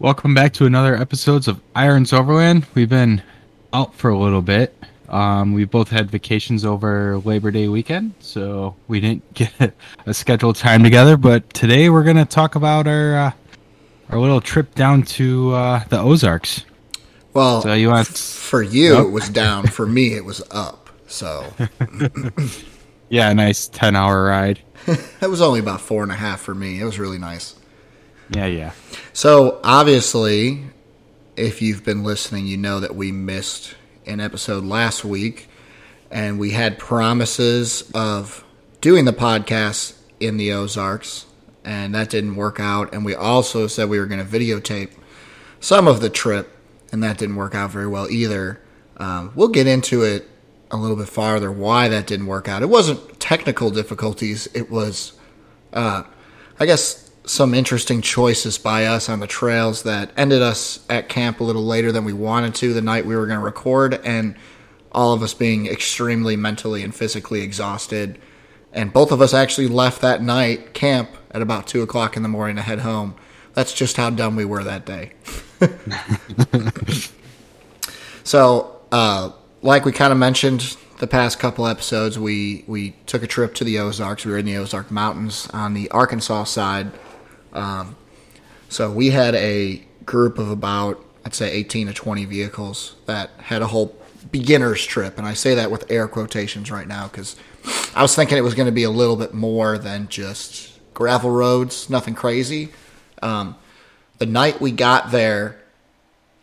Welcome back to another episodes of Irons Overland. We've been out for a little bit. Um, we both had vacations over Labor Day weekend, so we didn't get a scheduled time together. But today we're gonna talk about our uh, our little trip down to uh, the Ozarks. Well, So you want- f- for you it was down. For me, it was up. So Yeah, a nice ten hour ride. it was only about four and a half for me. It was really nice. Yeah, yeah. So obviously, if you've been listening, you know that we missed an episode last week, and we had promises of doing the podcast in the Ozarks, and that didn't work out. And we also said we were going to videotape some of the trip, and that didn't work out very well either. Um, we'll get into it a little bit farther why that didn't work out. It wasn't technical difficulties. It was, uh, I guess, some interesting choices by us on the trails that ended us at camp a little later than we wanted to the night we were going to record, and all of us being extremely mentally and physically exhausted. And both of us actually left that night camp at about two o'clock in the morning to head home. That's just how dumb we were that day. so, uh, like we kind of mentioned the past couple episodes, we we took a trip to the Ozarks. We were in the Ozark Mountains on the Arkansas side. Um, so we had a group of about I'd say 18 to 20 vehicles that had a whole beginner's trip, and I say that with air quotations right now because I was thinking it was going to be a little bit more than just gravel roads, nothing crazy. Um, the night we got there,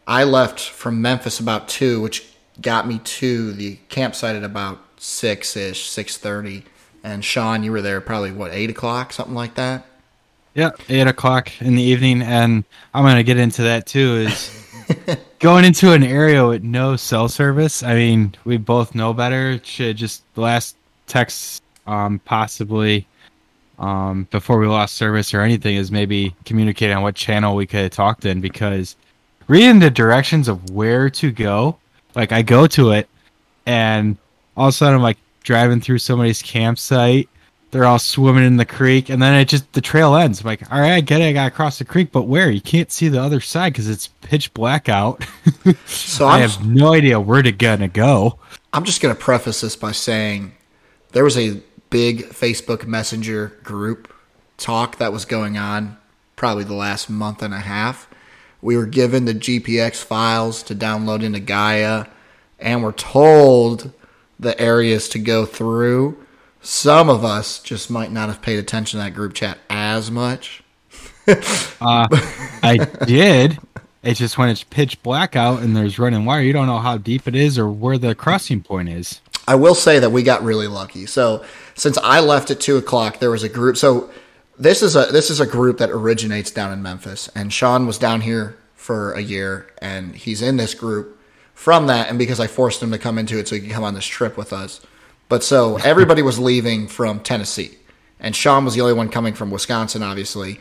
I left from Memphis about two, which got me to the campsite at about six ish, six thirty. And Sean, you were there probably what eight o'clock, something like that. Yeah, eight o'clock in the evening, and I'm gonna get into that too. Is going into an area with no cell service. I mean, we both know better. Should just the last text, um, possibly, um, before we lost service or anything, is maybe communicate on what channel we could have talked in because reading the directions of where to go, like I go to it, and all of a sudden I'm like driving through somebody's campsite they're all swimming in the creek and then it just the trail ends I'm like all right i get it i gotta cross the creek but where you can't see the other side because it's pitch black out So i I'm, have no idea where to gonna go I'm just going to preface this by saying there was a big Facebook Messenger group talk that was going on probably the last month and a half. We were given the GPX files to download into Gaia, and we're told the areas to go through. Some of us just might not have paid attention to that group chat as much. uh i did it's just when it's pitch black out and there's running wire you don't know how deep it is or where the crossing point is I will say that we got really lucky. So since I left at two o'clock, there was a group. So this is a this is a group that originates down in Memphis, and Sean was down here for a year, and he's in this group from that. And because I forced him to come into it, so he could come on this trip with us. But so everybody was leaving from Tennessee, and Sean was the only one coming from Wisconsin, obviously.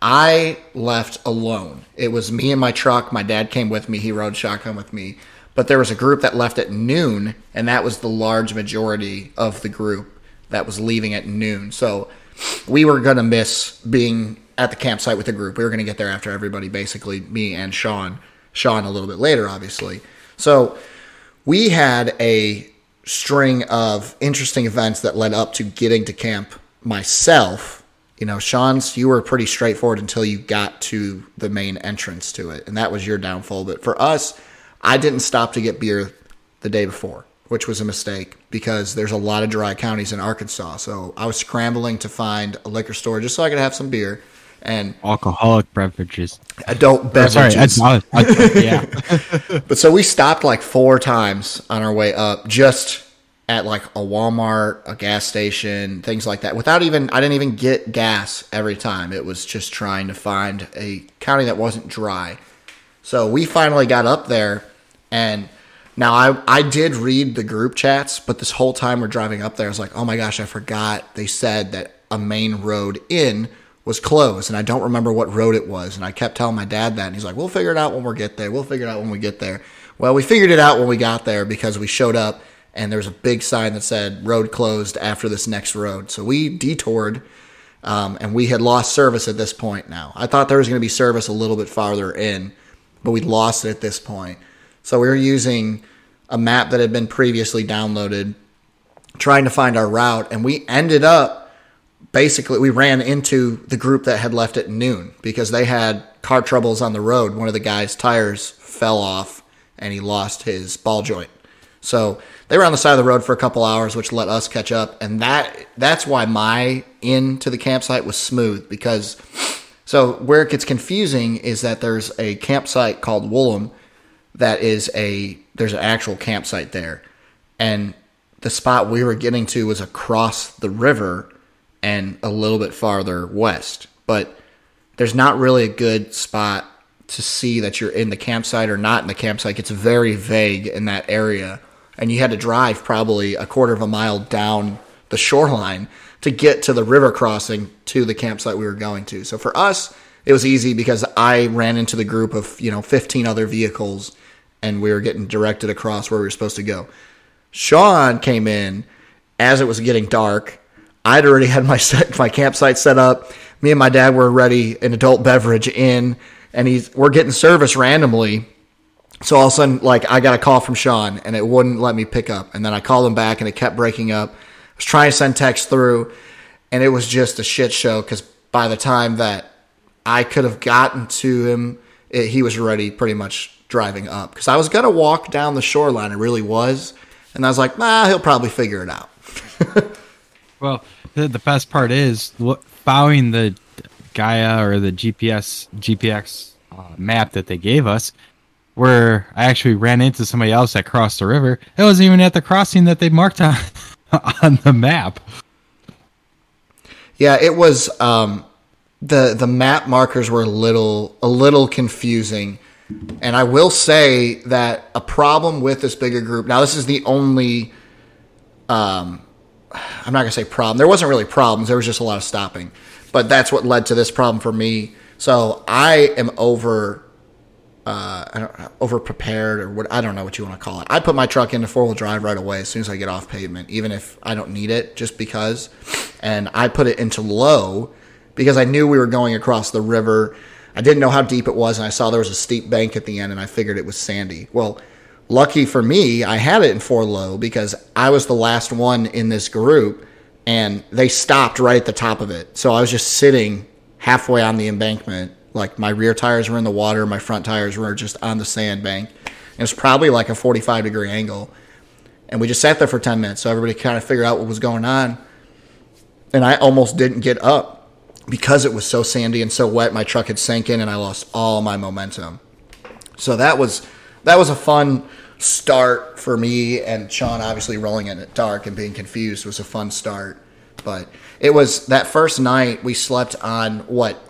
I left alone. It was me and my truck. My dad came with me. He rode shotgun with me. But there was a group that left at noon, and that was the large majority of the group that was leaving at noon. So we were going to miss being at the campsite with the group. We were going to get there after everybody, basically, me and Sean. Sean a little bit later, obviously. So we had a string of interesting events that led up to getting to camp myself. You know, Sean's, you were pretty straightforward until you got to the main entrance to it, and that was your downfall. But for us, I didn't stop to get beer the day before, which was a mistake because there's a lot of dry counties in Arkansas. So I was scrambling to find a liquor store just so I could have some beer and alcoholic beverages adult Or, sorry beverages. ad- ad- yeah But so we stopped like four times on our way up, just at like a Walmart, a gas station, things like that. Without even, I didn't even get gas every time. It was just trying to find a county that wasn't dry. So we finally got up there, and now I I did read the group chats, but this whole time we're driving up there, I was like, oh my gosh, I forgot they said that a main road in was closed, and I don't remember what road it was, and I kept telling my dad that, and he's like, we'll figure it out when we get there. We'll figure it out when we get there. Well, we figured it out when we got there because we showed up, and there was a big sign that said road closed after this next road. So we detoured Um, and we had lost service at this point now. I thought there was going to be service a little bit farther in, but we lost it at this point. So we were using a map that had been previously downloaded, trying to find our route, and we ended up basically we ran into the group that had left at noon because they had car troubles on the road. One of the guy's tires fell off and he lost his ball joint. So they were on the side of the road for a couple hours, which let us catch up, and that that's why my in to the campsite was smooth because so where it gets confusing is that there's a campsite called Woolum that is a there's an actual campsite there, and the spot we were getting to was across the river and a little bit farther west, but there's not really a good spot to see that you're in the campsite or not in the campsite. It's very vague in that area and you had to drive probably a quarter of a mile down the shoreline to get to the river crossing to the campsite we were going to. So for us, it was easy because I ran into the group of, you know, 15 other vehicles and we were getting directed across where we were supposed to go. Sean came in as it was getting dark. I'd already had my set, my campsite set up. Me and my dad were ready an adult beverage in and he's we're getting service randomly so all of a sudden, like I got a call from Sean and it wouldn't let me pick up. And then I called him back and it kept breaking up. I was trying to send text through and it was just a shit show because by the time that I could have gotten to him, it, he was already pretty much driving up. Because I was to walk down the shoreline, it really was. And I was like, nah, he'll probably figure it out. well, the, best part is following the Gaia or the GPS, GPX uh, map that they gave us where I actually ran into somebody else that crossed the river. It wasn't even at the crossing that they marked on on the map. Yeah, it was um, the the map markers were a little a little confusing. And I will say that a problem with this bigger group. Now, this is the only. Um, I'm not gonna say problem. There wasn't really problems. There was just a lot of stopping, but that's what led to this problem for me. So I am over uh, over prepared or what I don't know what you want to call it. I put my truck into four wheel drive right away as soon as I get off pavement, even if I don't need it, just because. And I put it into low because I knew we were going across the river. I didn't know how deep it was, and I saw there was a steep bank at the end, and I figured it was sandy. Well, lucky for me, I had it in four low because I was the last one in this group, and they stopped right at the top of it. So I was just sitting halfway on the embankment like my rear tires were in the water, my front tires were just on the sandbank. It was probably like a 45 degree angle. And we just sat there for 10 minutes so everybody kind of figured out what was going on. And I almost didn't get up because it was so sandy and so wet. My truck had sank in and I lost all my momentum. So that was that was a fun start for me and Sean obviously rolling in at dark and being confused was a fun start. But it was that first night we slept on what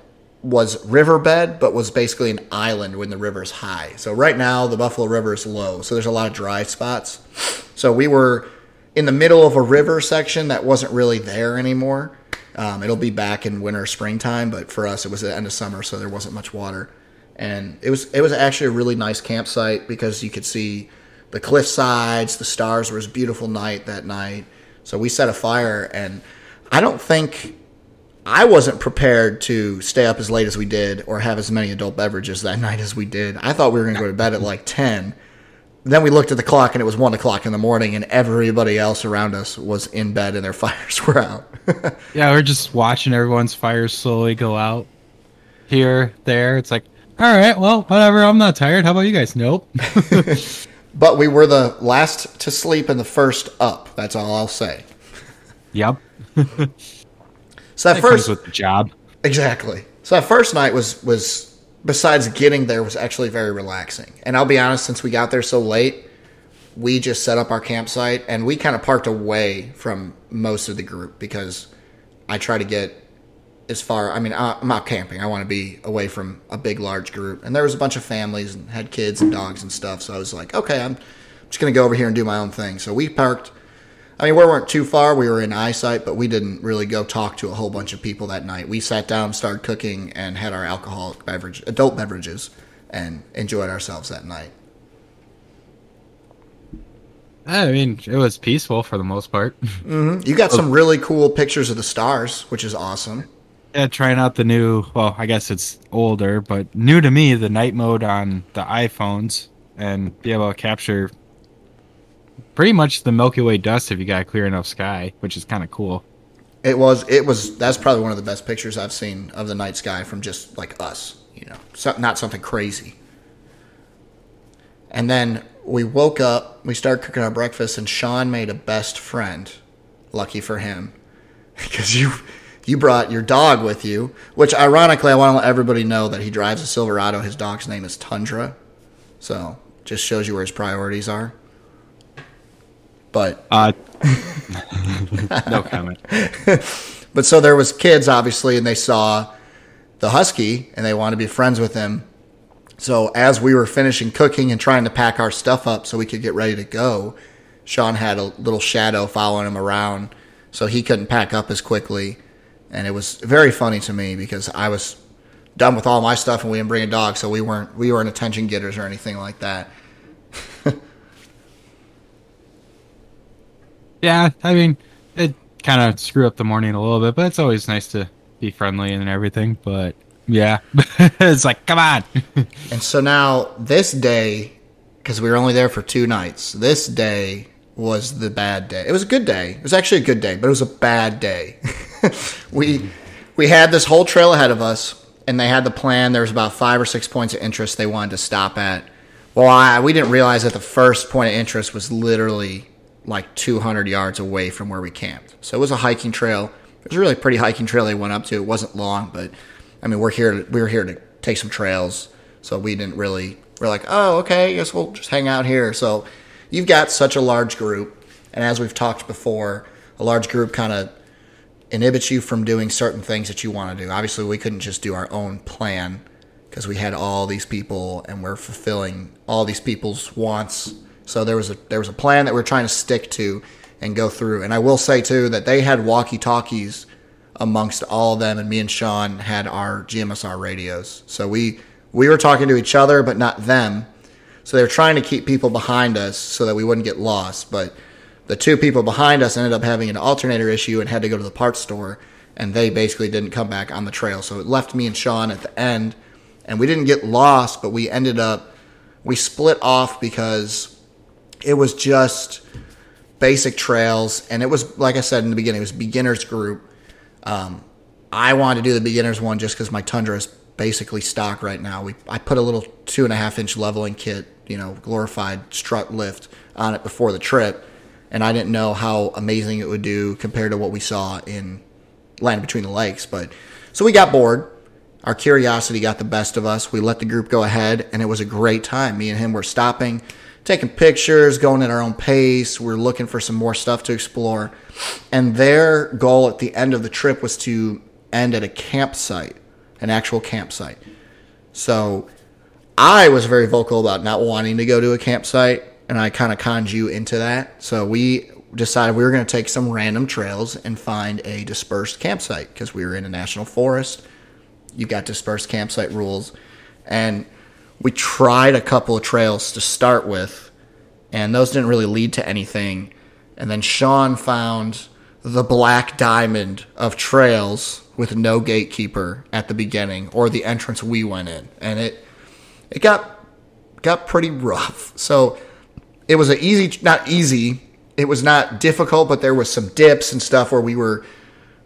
was riverbed, but was basically an island when the river's high. So right now the Buffalo River is low, so there's a lot of dry spots. So we were in the middle of a river section that wasn't really there anymore. Um, it'll be back in winter, springtime, but for us it was the end of summer, so there wasn't much water. And it was it was actually a really nice campsite because you could see the cliff sides, the stars. Was a beautiful night that night. So we set a fire, and I don't think I wasn't prepared to stay up as late as we did or have as many adult beverages that night as we did. I thought we were going to go to bed at like 10. Then we looked at the clock and it was 1 o'clock in the morning, and everybody else around us was in bed and their fires were out. yeah, we're just watching everyone's fires slowly go out here, there. It's like, all right, well, whatever. I'm not tired. How about you guys? Nope. but we were the last to sleep and the first up. That's all I'll say. Yep. So that, that first with the job. Exactly. So that first night was was besides getting there was actually very relaxing. And I'll be honest, since we got there so late, we just set up our campsite and we kind of parked away from most of the group because I try to get as far. I mean, I'm not camping. I want to be away from a big, large group. And there was a bunch of families and had kids and dogs and stuff. So I was like, okay, I'm just gonna go over here and do my own thing. So we parked I mean, we weren't too far. We were in eyesight, but we didn't really go talk to a whole bunch of people that night. We sat down, started cooking, and had our alcoholic beverage, adult beverages, and enjoyed ourselves that night. I mean, it was peaceful for the most part. Mm-hmm. You got some really cool pictures of the stars, which is awesome. Yeah, trying out the new. Well, I guess it's older, but new to me. The night mode on the iPhones and be able to capture pretty much the Milky Way dust if you got a clear enough sky, which is kind of cool. It was. It was. That's probably one of the best pictures I've seen of the night sky from just like us. You know, so, not something crazy. And then we woke up. We started cooking our breakfast, and Sean made a best friend. Lucky for him, because you you brought your dog with you. Which, ironically, I want to let everybody know that he drives a Silverado. His dog's name is Tundra. So just shows you where his priorities are. But uh, no comment. but so there was kids obviously, and they saw the husky, and they wanted to be friends with him. So as we were finishing cooking and trying to pack our stuff up so we could get ready to go, Sean had a little shadow following him around, so he couldn't pack up as quickly. And it was very funny to me because I was done with all my stuff and we didn't bring a dog, so we weren't we weren't attention getters or anything like that. yeah, I mean, it kind of screwed up the morning a little bit, but it's always nice to be friendly and everything. But yeah, it's like, come on. and so now this day, because we were only there for two nights, this day was the bad day. It was a good day. It was actually a good day, but it was a bad day. we we had this whole trail ahead of us, and they had the plan. There was about five or six points of interest they wanted to stop at. Well, I, we didn't realize that the first point of interest was literally like 200 yards away from where we camped. So it was a hiking trail. It was a really pretty hiking trail they went up to. It wasn't long, but I mean, we're here. To, we were here to take some trails, so we didn't really. We're like, oh, okay, I guess we'll just hang out here. So you've got such a large group, and as we've talked before, a large group kind of inhibits you from doing certain things that you want to do. Obviously, we couldn't just do our own plan because we had all these people and we're fulfilling all these people's wants. So there was a there was a plan that we are trying to stick to and go through. And I will say too that they had walkie talkies amongst all of them, and me and Sean had our GMSR radios. So we we were talking to each other, but not them. So they were trying to keep people behind us so that we wouldn't get lost. But the two people behind us ended up having an alternator issue and had to go to the parts store, and they basically didn't come back on the trail. So it left me and Sean at the end, and we didn't get lost, but we ended up we split off because it was just basic trails, and it was like I said in the beginning, it was beginners group. Um, I wanted to do the beginners one just because my Tundra is basically stock right now. We I put a little two and a half inch leveling kit, you know, glorified strut lift on it before the trip, and I didn't know how amazing it would do compared to what we saw in Land Between the Lakes. But so we got bored. Our curiosity got the best of us. We let the group go ahead, and it was a great time. Me and him were stopping taking pictures, going at our own pace. We're looking for some more stuff to explore. And their goal at the end of the trip was to end at a campsite, an actual campsite. So I was very vocal about not wanting to go to a campsite, and I kind of conned you into that. So we decided we were going to take some random trails and find a dispersed campsite because we were in a national forest. You got dispersed campsite rules. And we tried a couple of trails to start with, and those didn't really lead to anything. And then Sean found the black diamond of trails with no gatekeeper at the beginning or the entrance we went in, and it it got got pretty rough. So it was an easy, not easy. It was not difficult, but there was some dips and stuff where we were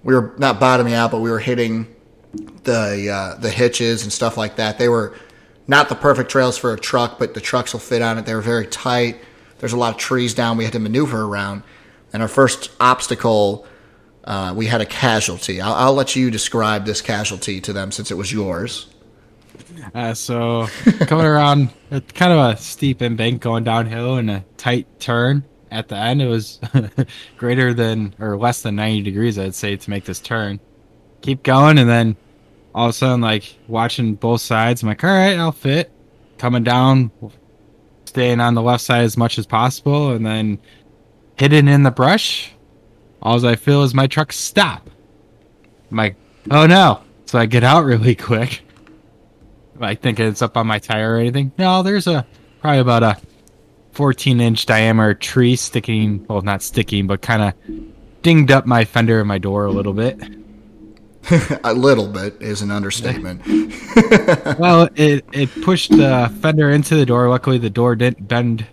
we were not bottoming out, but we were hitting the uh, the hitches and stuff like that. They were not the perfect trails for a truck, but the trucks will fit on it. They were very tight. There's a lot of trees down we had to maneuver around. And our first obstacle, uh, we had a casualty. I'll, I'll, let you describe this casualty to them since it was yours. Uh, so coming around, kind of a steep embank going downhill and a tight turn at the end. It was greater than or less than 90 degrees, I'd say, to make this turn. Keep going, and then all of a sudden, like watching both sides, I'm like, all right, I'll fit. Coming down, staying on the left side as much as possible, and then hidden in the brush. All I feel is my truck stop. I'm like, oh no! So I get out really quick. Like think it's up on my tire or anything. No, there's a probably about a 14 inch diameter tree sticking. Well, not sticking, but kind of dinged up my fender and my door a little bit. a little bit is an understatement. well, it it pushed the fender into the door. Luckily, the door didn't bend.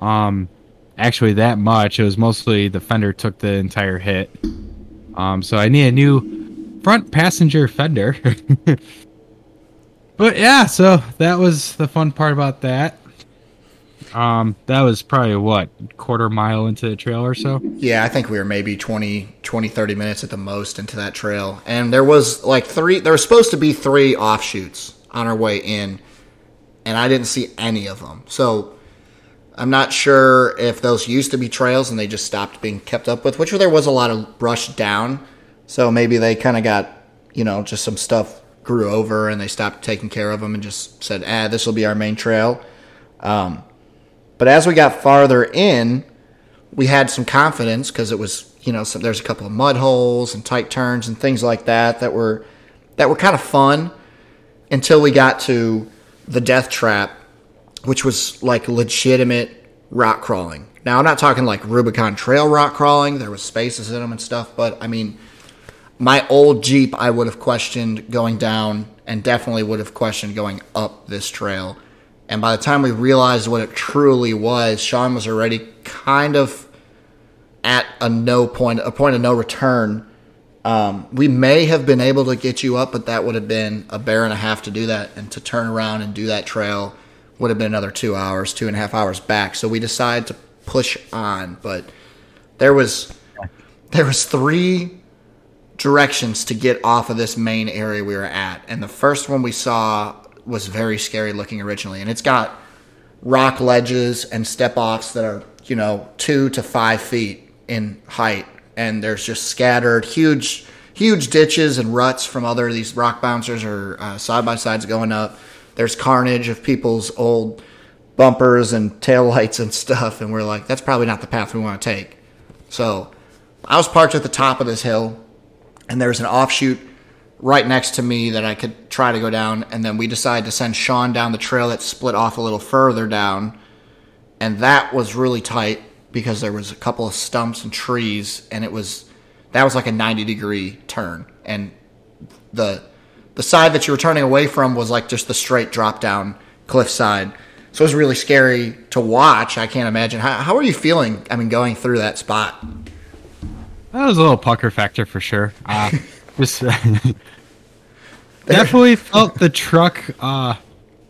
Um, actually, that much. It was mostly the fender took the entire hit. Um, so I need a new front passenger fender. but yeah, so that was the fun part about that. Um, that was probably what quarter mile into the trail or so. Yeah, I think we were maybe 20, 20, 30 minutes at the most into that trail. And there was like three, there was supposed to be three offshoots on our way in, and I didn't see any of them. So I'm not sure if those used to be trails and they just stopped being kept up with, which there was a lot of brush down. So maybe they kind of got, you know, just some stuff grew over and they stopped taking care of them and just said, ah, this will be our main trail. Um, but as we got farther in, we had some confidence because it was, you know, there's a couple of mud holes and tight turns and things like that that were that were kind of fun until we got to the death trap, which was like legitimate rock crawling. Now I'm not talking like Rubicon Trail rock crawling. There was spaces in them and stuff, but I mean, my old Jeep I would have questioned going down, and definitely would have questioned going up this trail and by the time we realized what it truly was, Sean was already kind of at a no point, a point of no return. Um, we may have been able to get you up, but that would have been a bear and a half to do that, and to turn around and do that trail would have been another two hours, two and a half hours back. So we decided to push on, but there was there was three directions to get off of this main area we were at, and the first one we saw was very scary looking originally, and it's got rock ledges and step offs that are you know two to five feet in height, and there's just scattered huge huge ditches and ruts from other these rock bouncers or uh, side by sides going up. There's carnage of people's old bumpers and tail lights and stuff, and we're like, that's probably not the path we want to take. So I was parked at the top of this hill, and there's an offshoot right next to me that I could try to go down. And then we decided to send Sean down the trail that split off a little further down. And that was really tight because there was a couple of stumps and trees. And it was that was like a 90 degree turn. And the the side that you were turning away from was like just the straight drop down cliff side. So it was really scary to watch. I can't imagine. How, how are you feeling i mean going through that spot that was a little pucker factor for sure uh, just definitely felt the truck uh,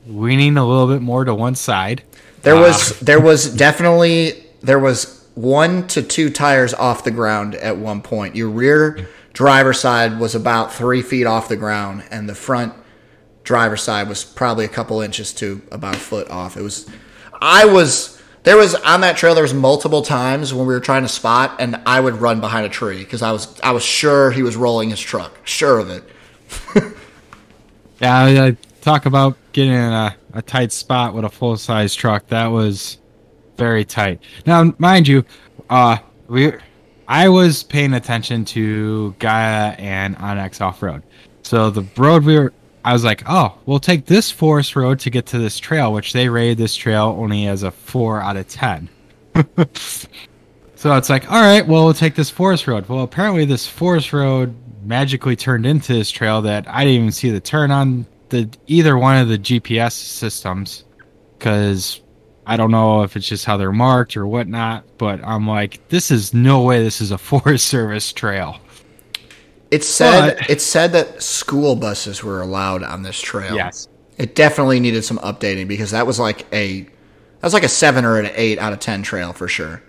leaning a little bit more to one side. There uh, was there was definitely there was one to two tires off the ground at one point. Your rear driver side was about three feet off the ground, and the front driver side was probably a couple inches to about a foot off. It was I was there was on that trail there was multiple times when we were trying to spot and i would run behind a tree because i was i was sure he was rolling his truck sure of it. Yeah I, talk about getting in a, a tight spot with a full size truck. That was very tight. Now mind you uh we i was paying attention to gaia and onX off-road. So the road we were I was like, oh, we'll take this forest road to get to this trail, which they rated this trail only as a four out of ten. so it's like, all right, well, we'll take this forest road. Well, apparently, this forest road magically turned into this trail that I didn't even see the turn on the either one of the GPS systems because I don't know if it's just how they're marked or whatnot. But I'm like, this is no way. This is a Forest Service trail. It said but, it said that school buses were allowed on this trail. Yes. It definitely needed some updating because that was like a that was like a seven or an eight out of ten trail for sure.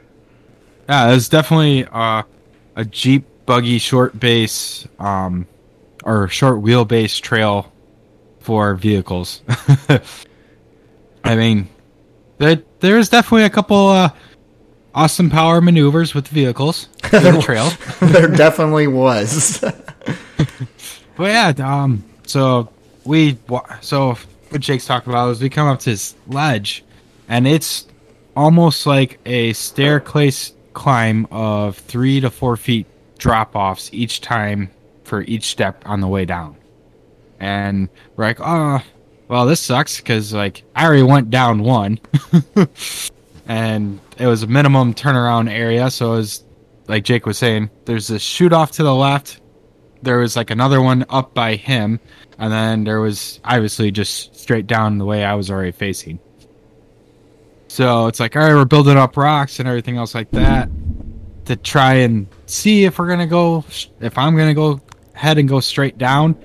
Yeah, it was definitely uh, a Jeep buggy short base um, or short wheelbase trail for vehicles. I mean, there, there's definitely a couple uh, awesome power maneuvers with vehicles in the trail. there definitely was. but yeah, um, so we so what Jake's talking about is we come up to this ledge, and it's almost like a staircase climb of three to four feet drop offs each time for each step on the way down. And we're like, oh, well, this sucks because like I already went down one. and it was a minimum turnaround area. So it was like Jake was saying, there's a shoot off to the left, there was like another one up by him, and then there was obviously just straight down the way I was already facing. So it's like, all right, we're building up rocks and everything else like that to try and see if we're gonna go, if I'm gonna go ahead and go straight down,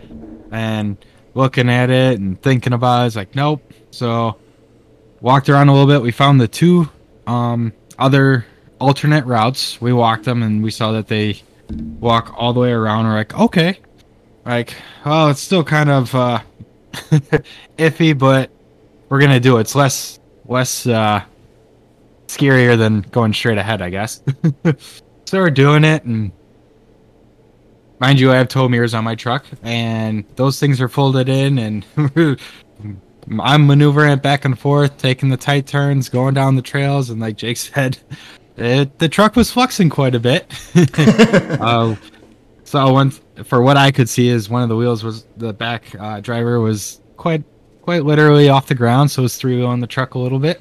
and looking at it and thinking about it, it's like, nope. So walked around a little bit. We found the two um, other alternate routes. We walked them and we saw that they walk all the way around. We're like, okay, like, well, it's still kind of uh, iffy, but we're gonna do it. It's less less uh, scarier than going straight ahead, I guess. so we're doing it, and mind you, I have tow mirrors on my truck, and those things are folded in, and I'm maneuvering it back and forth, taking the tight turns, going down the trails, and like Jake said, it, the truck was flexing quite a bit. uh, so one for what I could see is one of the wheels was the back uh, driver was quite quite literally off the ground, so it was three wheeling the truck a little bit.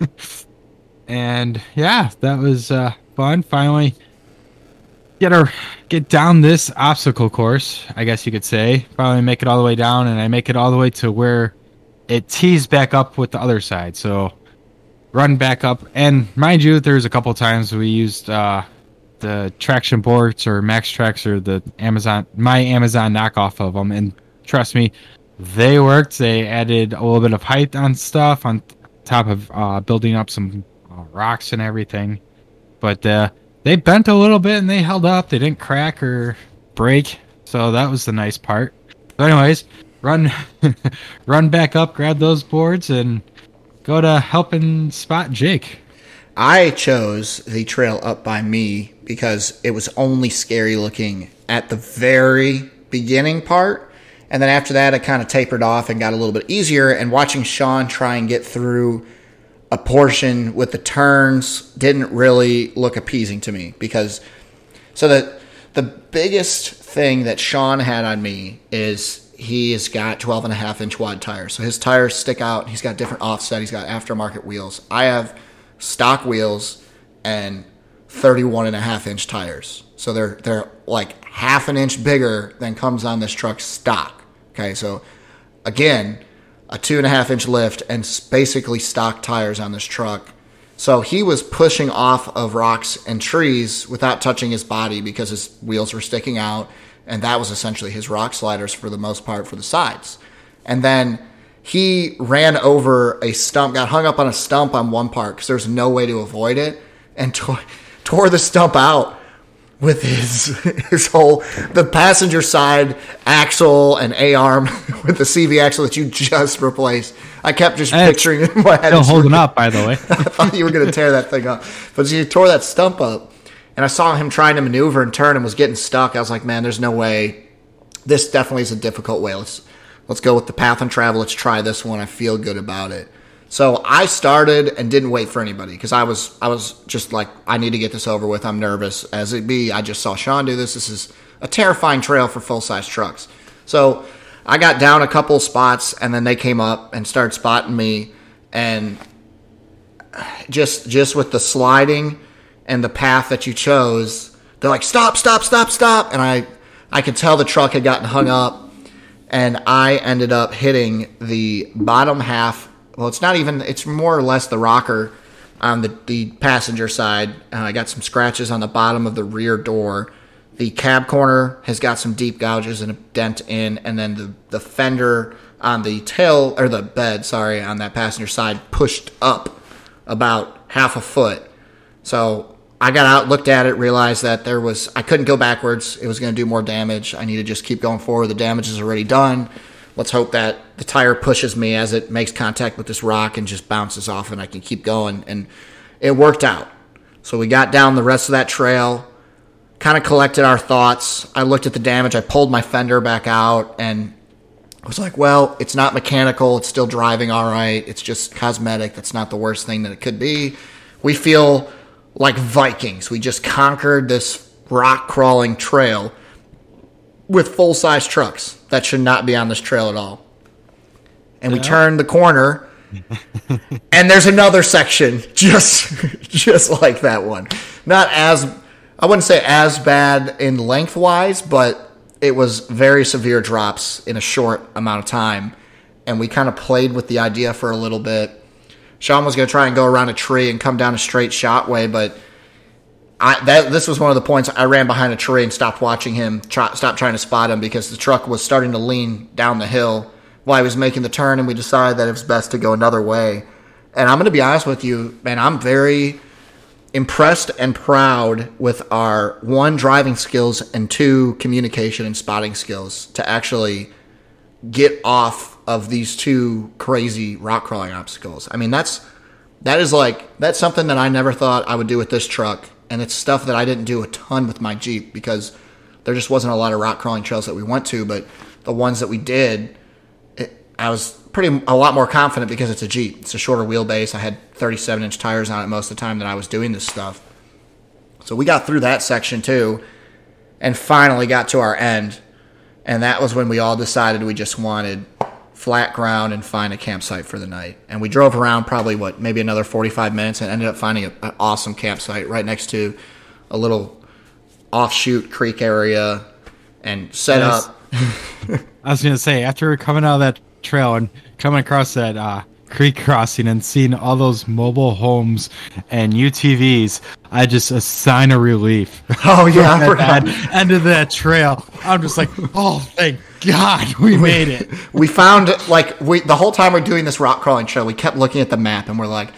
and yeah, that was uh, fun. Finally, get her get down this obstacle course, I guess you could say. Finally, make it all the way down, and I make it all the way to where it tees back up with the other side. So run back up, and mind you, there's a couple times we used uh, the traction boards or MAXTRAX or the Amazon my Amazon knockoff of them, and trust me, they worked. They added a little bit of height on stuff on top of uh, building up some uh, rocks and everything, but uh, they bent a little bit and they held up. They didn't crack or break, so that was the nice part. So anyways, run run back up, grab those boards, and go to helping spot Jake. I chose the trail up by me because it was only scary looking at the very beginning part. And then after that, it kind of tapered off and got a little bit easier. And watching Sean try and get through a portion with the turns didn't really look appeasing to me because so that the biggest thing that Sean had on me is he has got 12 and a half inch wide tires. So his tires stick out. He's got different offset. He's got aftermarket wheels. I have stock wheels and 31 and a half inch tires. So they're they're like half an inch bigger than comes on this truck stock. Okay, so again, a two and a half inch lift and basically stock tires on this truck. So he was pushing off of rocks and trees without touching his body because his wheels were sticking out, and that was essentially his rock sliders for the most part for the sides. And then he ran over a stump, got hung up on a stump on one part because there's no way to avoid it, and tore, tore the stump out with his his whole the passenger side axle and A arm with the CV axle that you just replaced. I kept just picturing in my head. Still holding up, by the way. I thought you were going to tear that thing up, but you tore that stump up, and I saw him trying to maneuver and turn and was getting stuck. I was like, man, there's no way. This definitely is a difficult way. Let's Let's go with the path and travel. Let's try this one. I feel good about it. So I started and didn't wait for anybody because I was I was just like I need to get this over with. I'm nervous as it be. I just saw Sean do this. This is a terrifying trail for full size trucks. So I got down a couple spots and then they came up and started spotting me and just just with the sliding and the path that you chose, they're like stop, stop, stop, stop, and I I could tell the truck had gotten hung up and I ended up hitting the bottom half. Well, it's not even. It's more or less the rocker on the the passenger side. Uh, I got some scratches on the bottom of the rear door. The cab corner has got some deep gouges and a dent in, and then the the fender on the tail or the bed, sorry, on that passenger side pushed up about half a foot. So I got out, looked at it, realized that there was I couldn't go backwards. It was going to do more damage. I need to just keep going forward. The damage is already done. Let's hope that the tire pushes me as it makes contact with this rock and just bounces off, and I can keep going. And it worked out. So we got down the rest of that trail, kind of collected our thoughts. I looked at the damage. I pulled my fender back out, and I was like, "Well, it's not mechanical. It's still driving all right. It's just cosmetic. That's not the worst thing that it could be." We feel like Vikings. We just conquered this rock crawling trail with full size trucks that should not be on this trail at all. And we turn the corner and there's another section just just like that one. Not as I wouldn't say as bad in lengthwise, but it was very severe drops in a short amount of time, and we kind of played with the idea for a little bit. Sean was going to try and go around a tree and come down a straight shot way, but I that this was one of the points I ran behind a tree and stopped watching him, try, stopped trying to spot him because the truck was starting to lean down the hill while he was making the turn, and we decided that it was best to go another way. And I'm going to be honest with you, man, I'm very impressed and proud with our one driving skills and two communication and spotting skills to actually get off of these two crazy rock crawling obstacles. I mean, that's that is like that's something that I never thought I would do with this truck, and it's stuff that I didn't do a ton with my Jeep because there just wasn't a lot of rock crawling trails that we went to, but the ones that we did, it, I was pretty a lot more confident because it's a Jeep. It's a shorter wheelbase. I had 37 inch tires on it most of the time that I was doing this stuff. So we got through that section too, and finally got to our end, and that was when we all decided we just wanted flat ground and find a campsite for the night. And we drove around probably what maybe another 45 minutes and ended up finding a, an awesome campsite right next to a little offshoot creek area and set Yes. up. I was gonna say after coming out of that trail and coming across that uh, creek crossing and seeing all those mobile homes and UTVs, I just a sign of relief. Oh yeah, I at forgot. end of that trail, I'm just like, oh, thank God we made it. we found like we the whole time we're doing this rock crawling show, we kept looking at the map and we're like,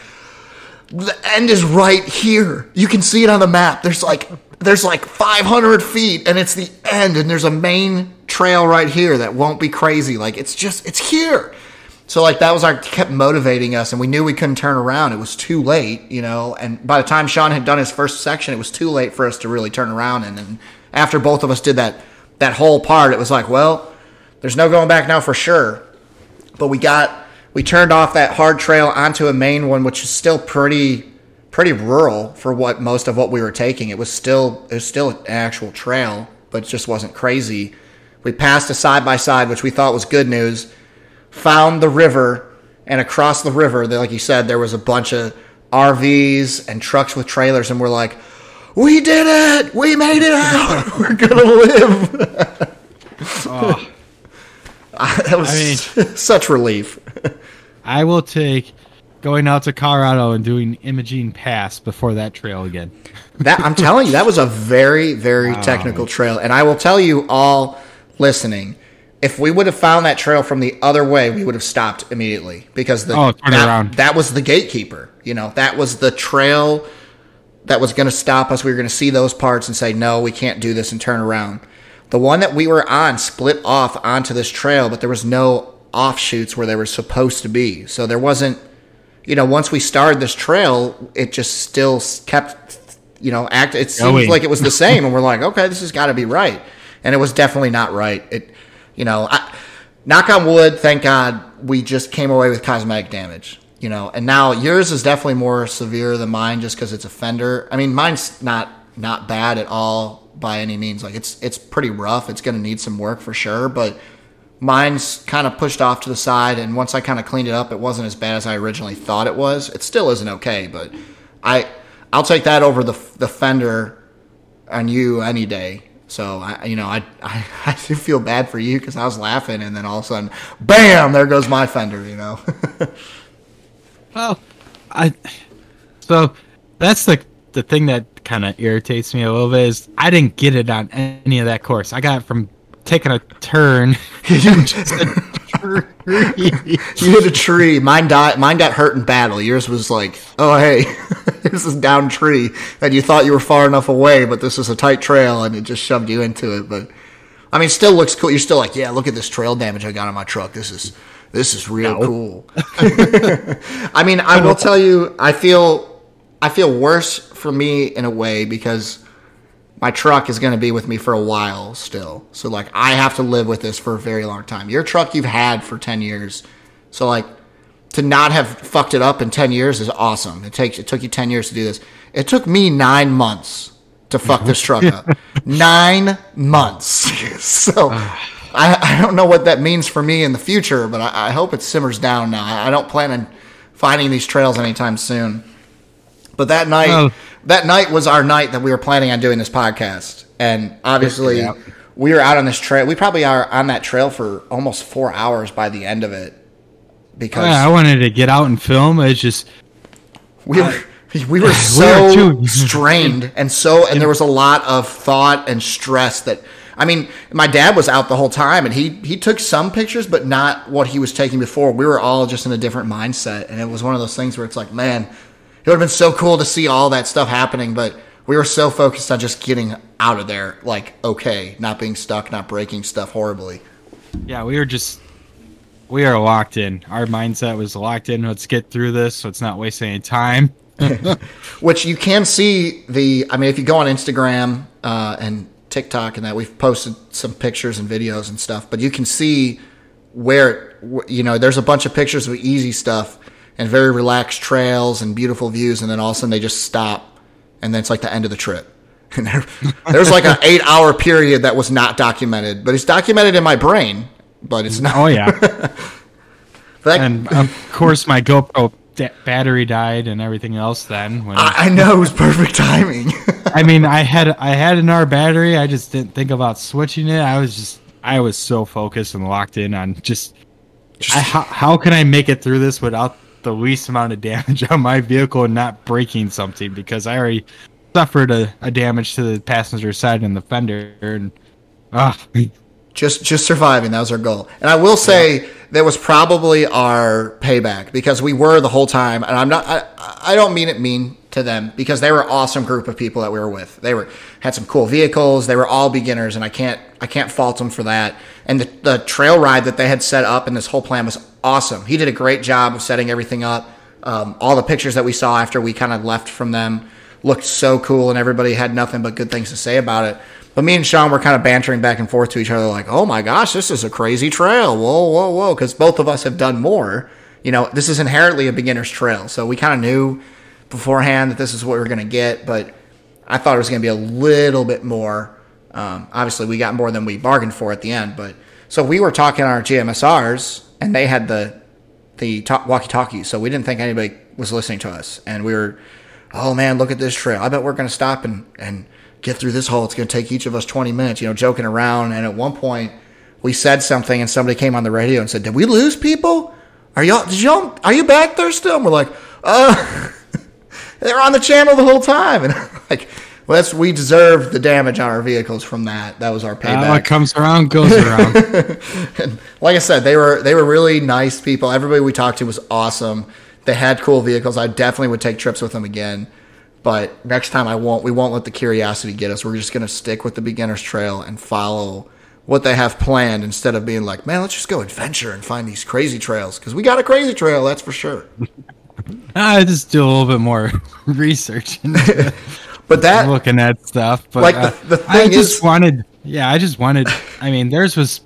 the end is right here. You can see it on the map. There's like there's like 500 feet and it's the end and there's a main trail right here that won't be crazy. Like it's just it's here. So like that was our kept motivating us, and we knew we couldn't turn around. It was too late, you know. And by the time Sean had done his first section, it was too late for us to really turn around. And then after both of us did that that whole part, it was like, well, there's no going back now for sure. But we got we turned off that hard trail onto a main one, which is still pretty pretty rural for what most of what we were taking. It was still it was still an actual trail, but it just wasn't crazy. We passed a side by side, which we thought was good news found the river, and across the river, like you said, there was a bunch of RVs and trucks with trailers, and we're like, "We did it! We made it out! We're gonna live!" That was I mean- such relief. I will take going out to Colorado and doing Imogene Pass before that trail again. That I'm telling you, that was a very, very technical trail, and I will tell you all listening. If we would have found that trail from the other way, we would have stopped immediately because the Oh, that, that was the gatekeeper. You know, that was the trail that was going to stop us. We were going to see those parts and say, no, we can't do this and turn around. The one that we were on split off onto this trail, but there was no offshoots where they were supposed to be. So there wasn't, you know, once we started this trail, it just still kept, you know, act. It seemed Going. like it was the same, and we're like, okay, this has got to be right, and it was definitely not right. It, you know, I, knock on wood, thank God, we just came away with cosmetic damage. You know, and now yours is definitely more severe than mine, just because it's a fender. I mean, mine's not not bad at all by any means. Like it's it's pretty rough. It's going to need some work for sure, but mine's kind of pushed off to the side. And once I kind of cleaned it up, it wasn't as bad as I originally thought it was. It still isn't okay, but I I'll take that over the the fender on you any day. So I, you know, I I, I feel bad for you because I was laughing, and then all of a sudden, bam! There goes my fender. You know. Well, I so that's the the thing that kind of irritates me a little bit is I didn't get it on any of that course. I got it from taking a turn. just a tree. you hit a tree. Mine died. Mine got hurt in battle. Yours was like, oh hey, this is down tree, and you thought you were far enough away, but this is a tight trail, and it just shoved you into it. But I mean, still looks cool. You're still like, yeah, look at this trail damage I got on my truck. This is this is real No. cool. I mean, I will tell you, I feel I feel worse for me in a way because my truck is going to be with me for a while still. So like I have to live with this for a very long time. Your truck you've had for 10 years. So like to not have fucked it up in 10 years is awesome. It takes it took you 10 years to do this. It took me 9 months to fuck this truck up. 9 months. so I, I don't know what that means for me in the future, but I, I hope it simmers down now. I, I don't plan on finding these trails anytime soon. But that night, Oh. that night was our night that we were planning on doing this podcast, and obviously, Yeah. we were out on this trail. We probably are on that trail for almost four hours by the end of it because Yeah, I wanted to get out and film. It's just we were we were so too. strained and so and there was a lot of thought and stress that I mean, my dad was out the whole time and he he took some pictures but not what he was taking before. We were all just in a different mindset and it was one of those things where it's like, man, it would have been so cool to see all that stuff happening, but we were so focused on just getting out of there like okay, not being stuck, not breaking stuff horribly. yeah, we were just we are locked in. Our mindset was locked in. Let's get through this. Let's not waste any time. which you can see the i mean if you go on instagram uh, and tiktok and that we've posted some pictures and videos and stuff but you can see where wh- you know there's a bunch of pictures of easy stuff and very relaxed trails and beautiful views and then all of a sudden they just stop and then it's like the end of the trip and there, there's like an eight hour period that was not documented but it's documented in my brain but it's not Oh yeah, that, and of course my GoPro da- battery died and everything else. Then when I, I know it was perfect timing I mean, I had I had another battery. I just didn't think about switching it. I was just I was so focused and locked in on just, I, how how can I make it through this without the least amount of damage on my vehicle and not breaking something because I already suffered a, a damage to the passenger side and the fender and ah. Just just surviving that was our goal. And i will say that was probably our payback because we were the whole time and i'm not i, I don't mean it mean to them because they were an awesome group of people that we were with they were had some cool vehicles they were all beginners and i can't i can't fault them for that and the, the trail ride that they had set up and this whole plan was awesome he did a great job of setting everything up um, all the pictures that we saw after we kind of left from them looked so cool and everybody had nothing but good things to say about it but me and Sean were kind of bantering back and forth to each other, like, "Oh my gosh, this is a crazy trail! Whoa, whoa, whoa!" Because both of us have done more. You know, this is inherently a beginner's trail, so we kind of knew beforehand that this is what we were going to get. But I thought it was going to be a little bit more. Um, obviously, we got more than we bargained for at the end. But so we were talking our GMSRs, and they had the the talk- walkie-talkie, so we didn't think anybody was listening to us, and we were, "Oh man, look at this trail! I bet we're going to stop and and." get through this hole. It's going to take each of us 20 minutes, you know, joking around. And at one point, we said something, and somebody came on the radio and said, "Did we lose people? Are y'all? Did y'all? Are you back there still?" And we're like, "Uh, they're on the channel the whole time." And like, well, that's we deserve the damage on our vehicles from that. That was our payback. what payback. comes around goes around. and like I said, they were they were really nice people. Everybody we talked to was awesome. They had cool vehicles. I definitely would take trips with them again. But next time I won't. We won't let the curiosity get us. We're just going to stick with the beginner's trail and follow what they have planned instead of being like, man, let's just go adventure and find these crazy trails because we got a crazy trail, that's for sure. I just do a little bit more research into But that looking at stuff. But Like, uh, the- the I thing just is- wanted, yeah, I just wanted. I mean, theirs was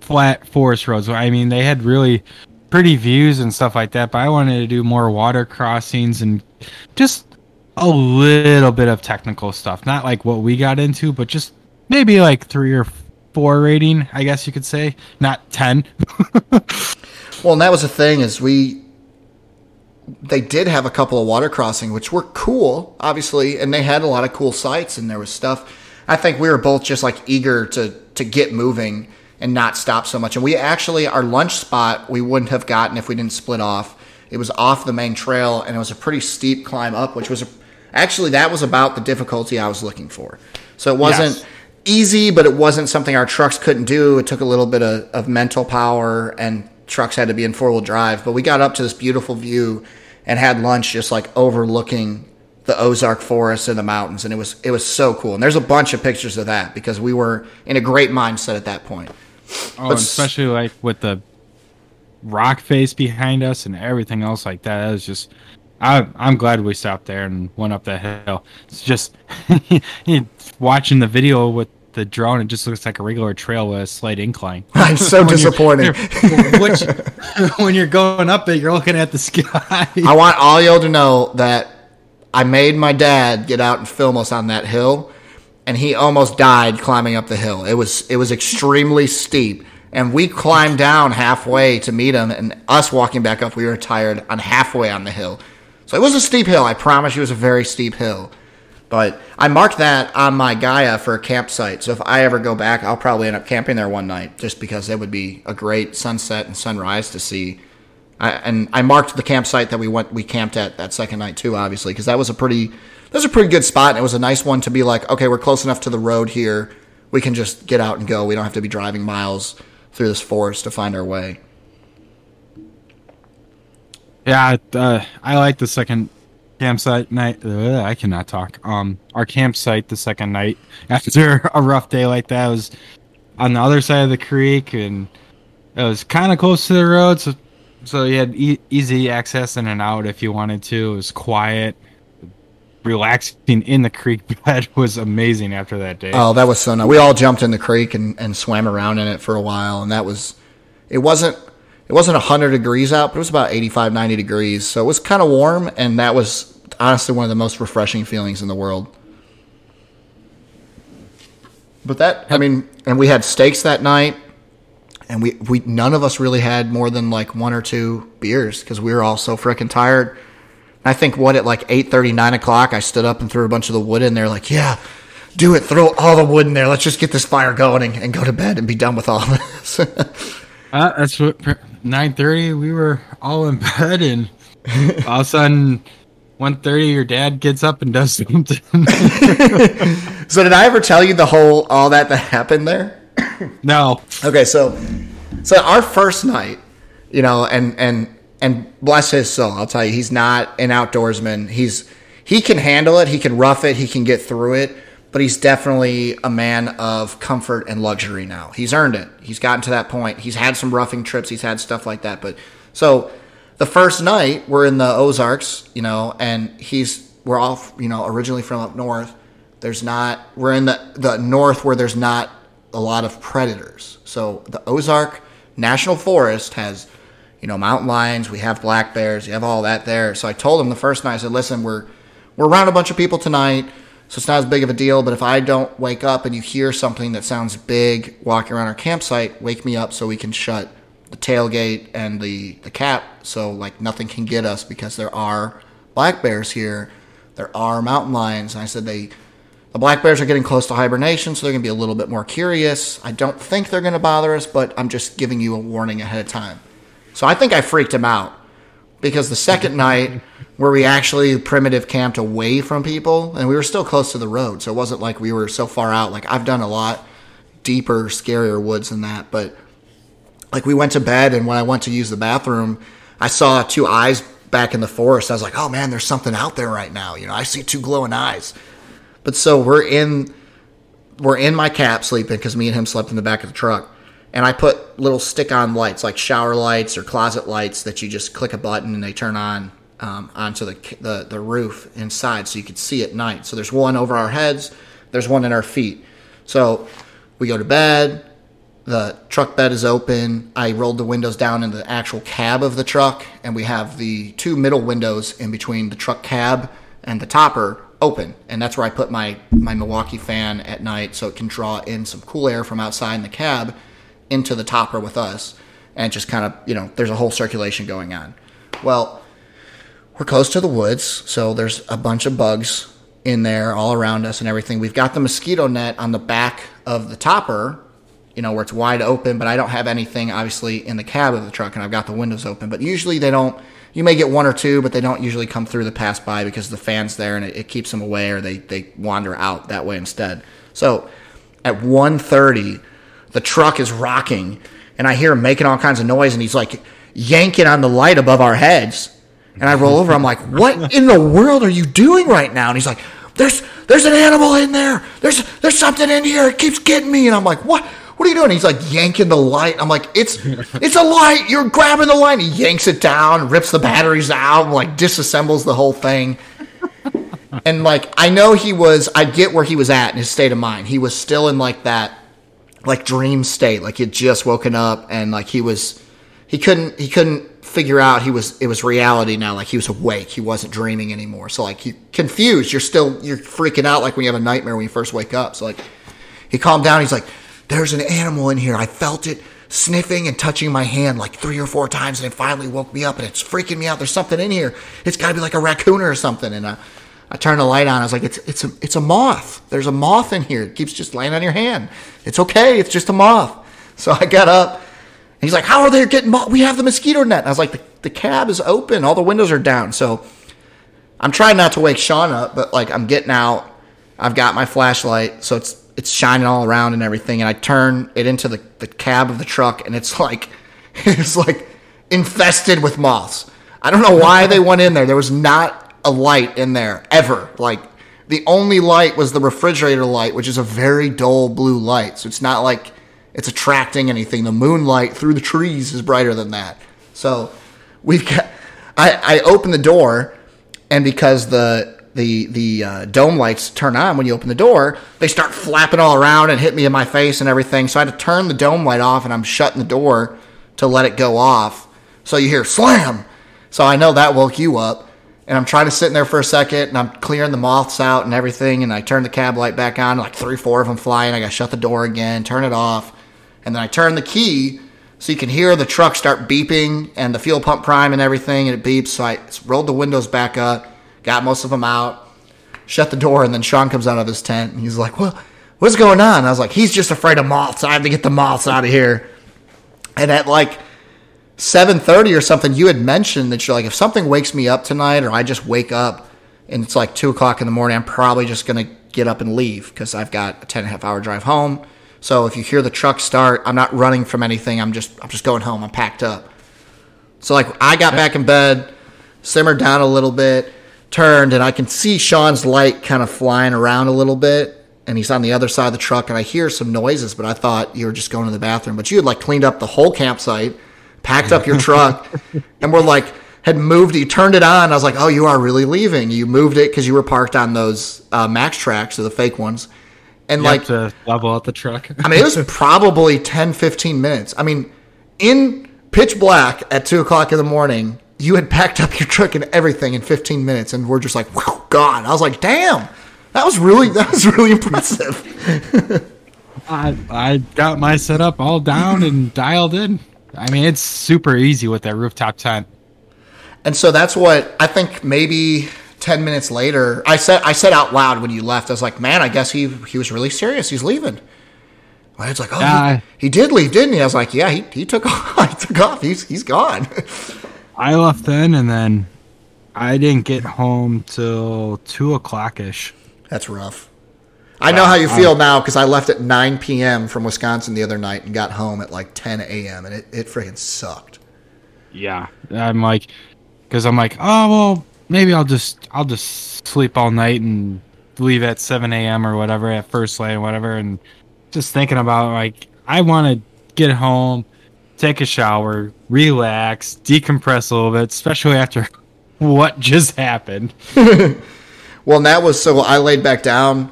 flat forest roads. I mean, they had really pretty views and stuff like that. But I wanted to do more water crossings and just a little bit of technical stuff. Not like what we got into, but just maybe like three or four rating, I guess you could say. Not ten. Well, and that was the thing is we they did have a couple of water crossing which were cool, obviously, and they had a lot of cool sites and there was stuff. I think we were both just like eager to to get moving and not stop so much. And we actually our lunch spot we wouldn't have gotten if we didn't split off. It was off the main trail and it was a pretty steep climb up, which was a, actually that was about the difficulty I was looking for. So it wasn't Yes. easy, but it wasn't something our trucks couldn't do. It took a little bit of, of mental power, and trucks had to be in four wheel drive. But we got up to this beautiful view and had lunch just like overlooking the Ozark forest and the mountains, and it was it was so cool. And there's a bunch of pictures of that because we were in a great mindset at that point. Oh, But especially like with the rock face behind us and everything else like that. That was just. I, I'm glad we stopped there and went up that hill. It's just watching the video with the drone. It just looks like a regular trail with a slight incline. I'm so disappointed. Which, when you're going up it, you're looking at the sky. I want all y'all to know that I made my dad get out and film us on that hill, and he almost died climbing up the hill. It was it was extremely steep, and we climbed down halfway to meet him, and us walking back up, we were tired on halfway on the hill. So it was a steep hill. I promise you, it was a very steep hill. But I marked that on my Gaia for a campsite. So if I ever go back, I'll probably end up camping there one night just because it would be a great sunset and sunrise to see. I, and I marked the campsite that we went we camped at that second night too, obviously, because that was a pretty that was a pretty good spot. And it was a nice one to be like, okay, we're close enough to the road here. We can just get out and go. We don't have to be driving miles through this forest to find our way. Yeah, uh, I like the second campsite night. Uh, I cannot talk. Um, our campsite the second night after a rough day like that was on the other side of the creek, and it was kind of close to the road, so so you had e- easy access in and out if you wanted to. It was quiet. Relaxing in the creek bed was amazing after that day. Oh, that was so nice. We all jumped in the creek and, and swam around in it for a while, and that was it wasn't it wasn't 100 degrees out, but it was about 85, 90 degrees. So it was kind of warm, and that was honestly one of the most refreshing feelings in the world. But that, I mean, and we had steaks that night, and we, we none of us really had more than like one or two beers because we were all so freaking tired. I think what at like 8 9 o'clock, I stood up and threw a bunch of the wood in there, like, yeah, do it, throw all the wood in there. Let's just get this fire going and, and go to bed and be done with all this. uh, that's what nine thirty, we were all in bed, and all of a sudden, one thirty, your dad gets up and does something. so, did I ever tell you the whole all that that happened there? No. Okay, so so our first night, you know, and and and bless his soul, I'll tell you, he's not an outdoorsman. He's he can handle it, he can rough it, he can get through it but he's definitely a man of comfort and luxury now. He's earned it. He's gotten to that point. He's had some roughing trips. He's had stuff like that. But so the first night we're in the Ozarks, you know, and he's we're all you know originally from up north. There's not we're in the the north where there's not a lot of predators. So the Ozark National Forest has you know mountain lions. We have black bears. You have all that there. So I told him the first night. I said, listen, we're we're around a bunch of people tonight so it's not as big of a deal. But if I don't wake up and you hear something that sounds big walking around our campsite, wake me up so we can shut the tailgate and the, the cap so like nothing can get us because there are black bears here. There are mountain lions. And I said they the black bears are getting close to hibernation, so they're to be a little bit more curious. I don't think they're to bother us, but I'm just giving you a warning ahead of time. So I think I freaked him out because the second night where we actually primitive camped away from people? And we were still close to the road so it wasn't like we were so far out. Like i've done a lot deeper scarier woods than that but like we went to bed and when i went to use the bathroom i saw two eyes back in the forest. I was like oh man there's something out there right now. You know i see two glowing eyes. But so we're in we're in my cap sleeping because me and him slept in the back of the truck and I put little stick-on lights, like shower lights or closet lights, that you just click a button and they turn on um, onto the, the the roof inside, so you could see at night. So there's one over our heads, there's one in our feet. So we go to bed. The truck bed is open. I rolled the windows down in the actual cab of the truck, and we have the two middle windows in between the truck cab and the topper open, and that's where I put my my Milwaukee fan at night, so it can draw in some cool air from outside in the cab into the topper with us and just kind of, you know, there's a whole circulation going on. Well, we're close to the woods, so there's a bunch of bugs in there all around us and everything. We've got the mosquito net on the back of the topper, you know, where it's wide open, but I don't have anything obviously in the cab of the truck and I've got the windows open. But usually they don't you may get one or two, but they don't usually come through the pass by because the fan's there and it, it keeps them away or they, they wander out that way instead. So at 1.30, the truck is rocking, and I hear him making all kinds of noise, and he's like yanking on the light above our heads. And I roll over. I'm like, "What in the world are you doing right now?" And he's like, "There's there's an animal in there. There's there's something in here. It keeps getting me." And I'm like, "What?" What are you doing? He's like yanking the light. I'm like, it's it's a light. You're grabbing the light. He yanks it down, rips the batteries out, like disassembles the whole thing. And like I know he was I get where he was at in his state of mind. He was still in like that like dream state, like he'd just woken up and like he was he couldn't he couldn't figure out he was it was reality now, like he was awake, he wasn't dreaming anymore. So like he confused, you're still you're freaking out like when you have a nightmare when you first wake up. So like he calmed down, he's like, There's an animal in here. I felt it sniffing and touching my hand like three or four times and it finally woke me up and it's freaking me out. There's something in here. It's gotta be like a raccoon or something and I I turned the light on. I was like, it's it's a it's a moth. There's a moth in here. It keeps just laying on your hand. It's okay. It's just a moth. So I got up. He's like, how are they getting? We have the mosquito net. And I was like, the, the cab is open. All the windows are down. So I'm trying not to wake Sean up, but like I'm getting out. I've got my flashlight, so it's it's shining all around and everything. And I turn it into the, the cab of the truck, and it's like it's like infested with moths. I don't know why they went in there. There was not a light in there ever. Like the only light was the refrigerator light, which is a very dull blue light. So it's not like it's attracting anything. The moonlight through the trees is brighter than that. So we've got. I I open the door, and because the the the uh, dome lights turn on when you open the door, they start flapping all around and hit me in my face and everything. So I had to turn the dome light off, and I'm shutting the door to let it go off. So you hear slam. So I know that woke you up. And I'm trying to sit in there for a second, and I'm clearing the moths out and everything. And I turn the cab light back on, like three, four of them flying. I got to shut the door again, turn it off, and then I turn the key so you can hear the truck start beeping and the fuel pump prime and everything, and it beeps. So I rolled the windows back up, got most of them out, shut the door, and then Sean comes out of his tent and he's like, "Well, what's going on?" I was like, "He's just afraid of moths. I have to get the moths out of here." And at like 7.30 or something you had mentioned that you're like if something wakes me up tonight or i just wake up and it's like 2 o'clock in the morning i'm probably just going to get up and leave because i've got a 10 and a half hour drive home so if you hear the truck start i'm not running from anything i'm just i'm just going home i'm packed up so like i got back in bed simmered down a little bit turned and i can see sean's light kind of flying around a little bit and he's on the other side of the truck and i hear some noises but i thought you were just going to the bathroom but you had like cleaned up the whole campsite packed up your truck, and we're like had moved. You turned it on. I was like, oh, you are really leaving. You moved it because you were parked on those uh, tracks or the fake ones, and You like to level out the truck. I mean, it was probably 10, 15 minutes. I mean, in pitch black at two o'clock in the morning, you had packed up your truck and everything in 15 minutes, and we're just like, wow, God. I was like, damn, that was really, that was really impressive. I I got my setup all down and dialed in. I mean, it's super easy with that rooftop tent. And so that's what I think maybe 10 minutes later, I said I said out loud when you left, I was like, man, I guess he he was really serious. He's leaving. Well, it's like, oh, Yeah. he, he did leave, didn't he? I was like, yeah, he, he took off. he took off. He's he's gone. I left then, and then I didn't get home till two o'clock ish. That's rough. I know how you feel now because I left at 9 p.m. from Wisconsin the other night and got home at like 10 a.m. and it, it freaking sucked. Yeah, I'm like, because I'm like, oh well, maybe I'll just I'll just sleep all night and leave at 7 a.m. or whatever at first light or whatever, and just thinking about like I want to get home, take a shower, relax, decompress a little bit, especially after what just happened. Well, that was so I laid back down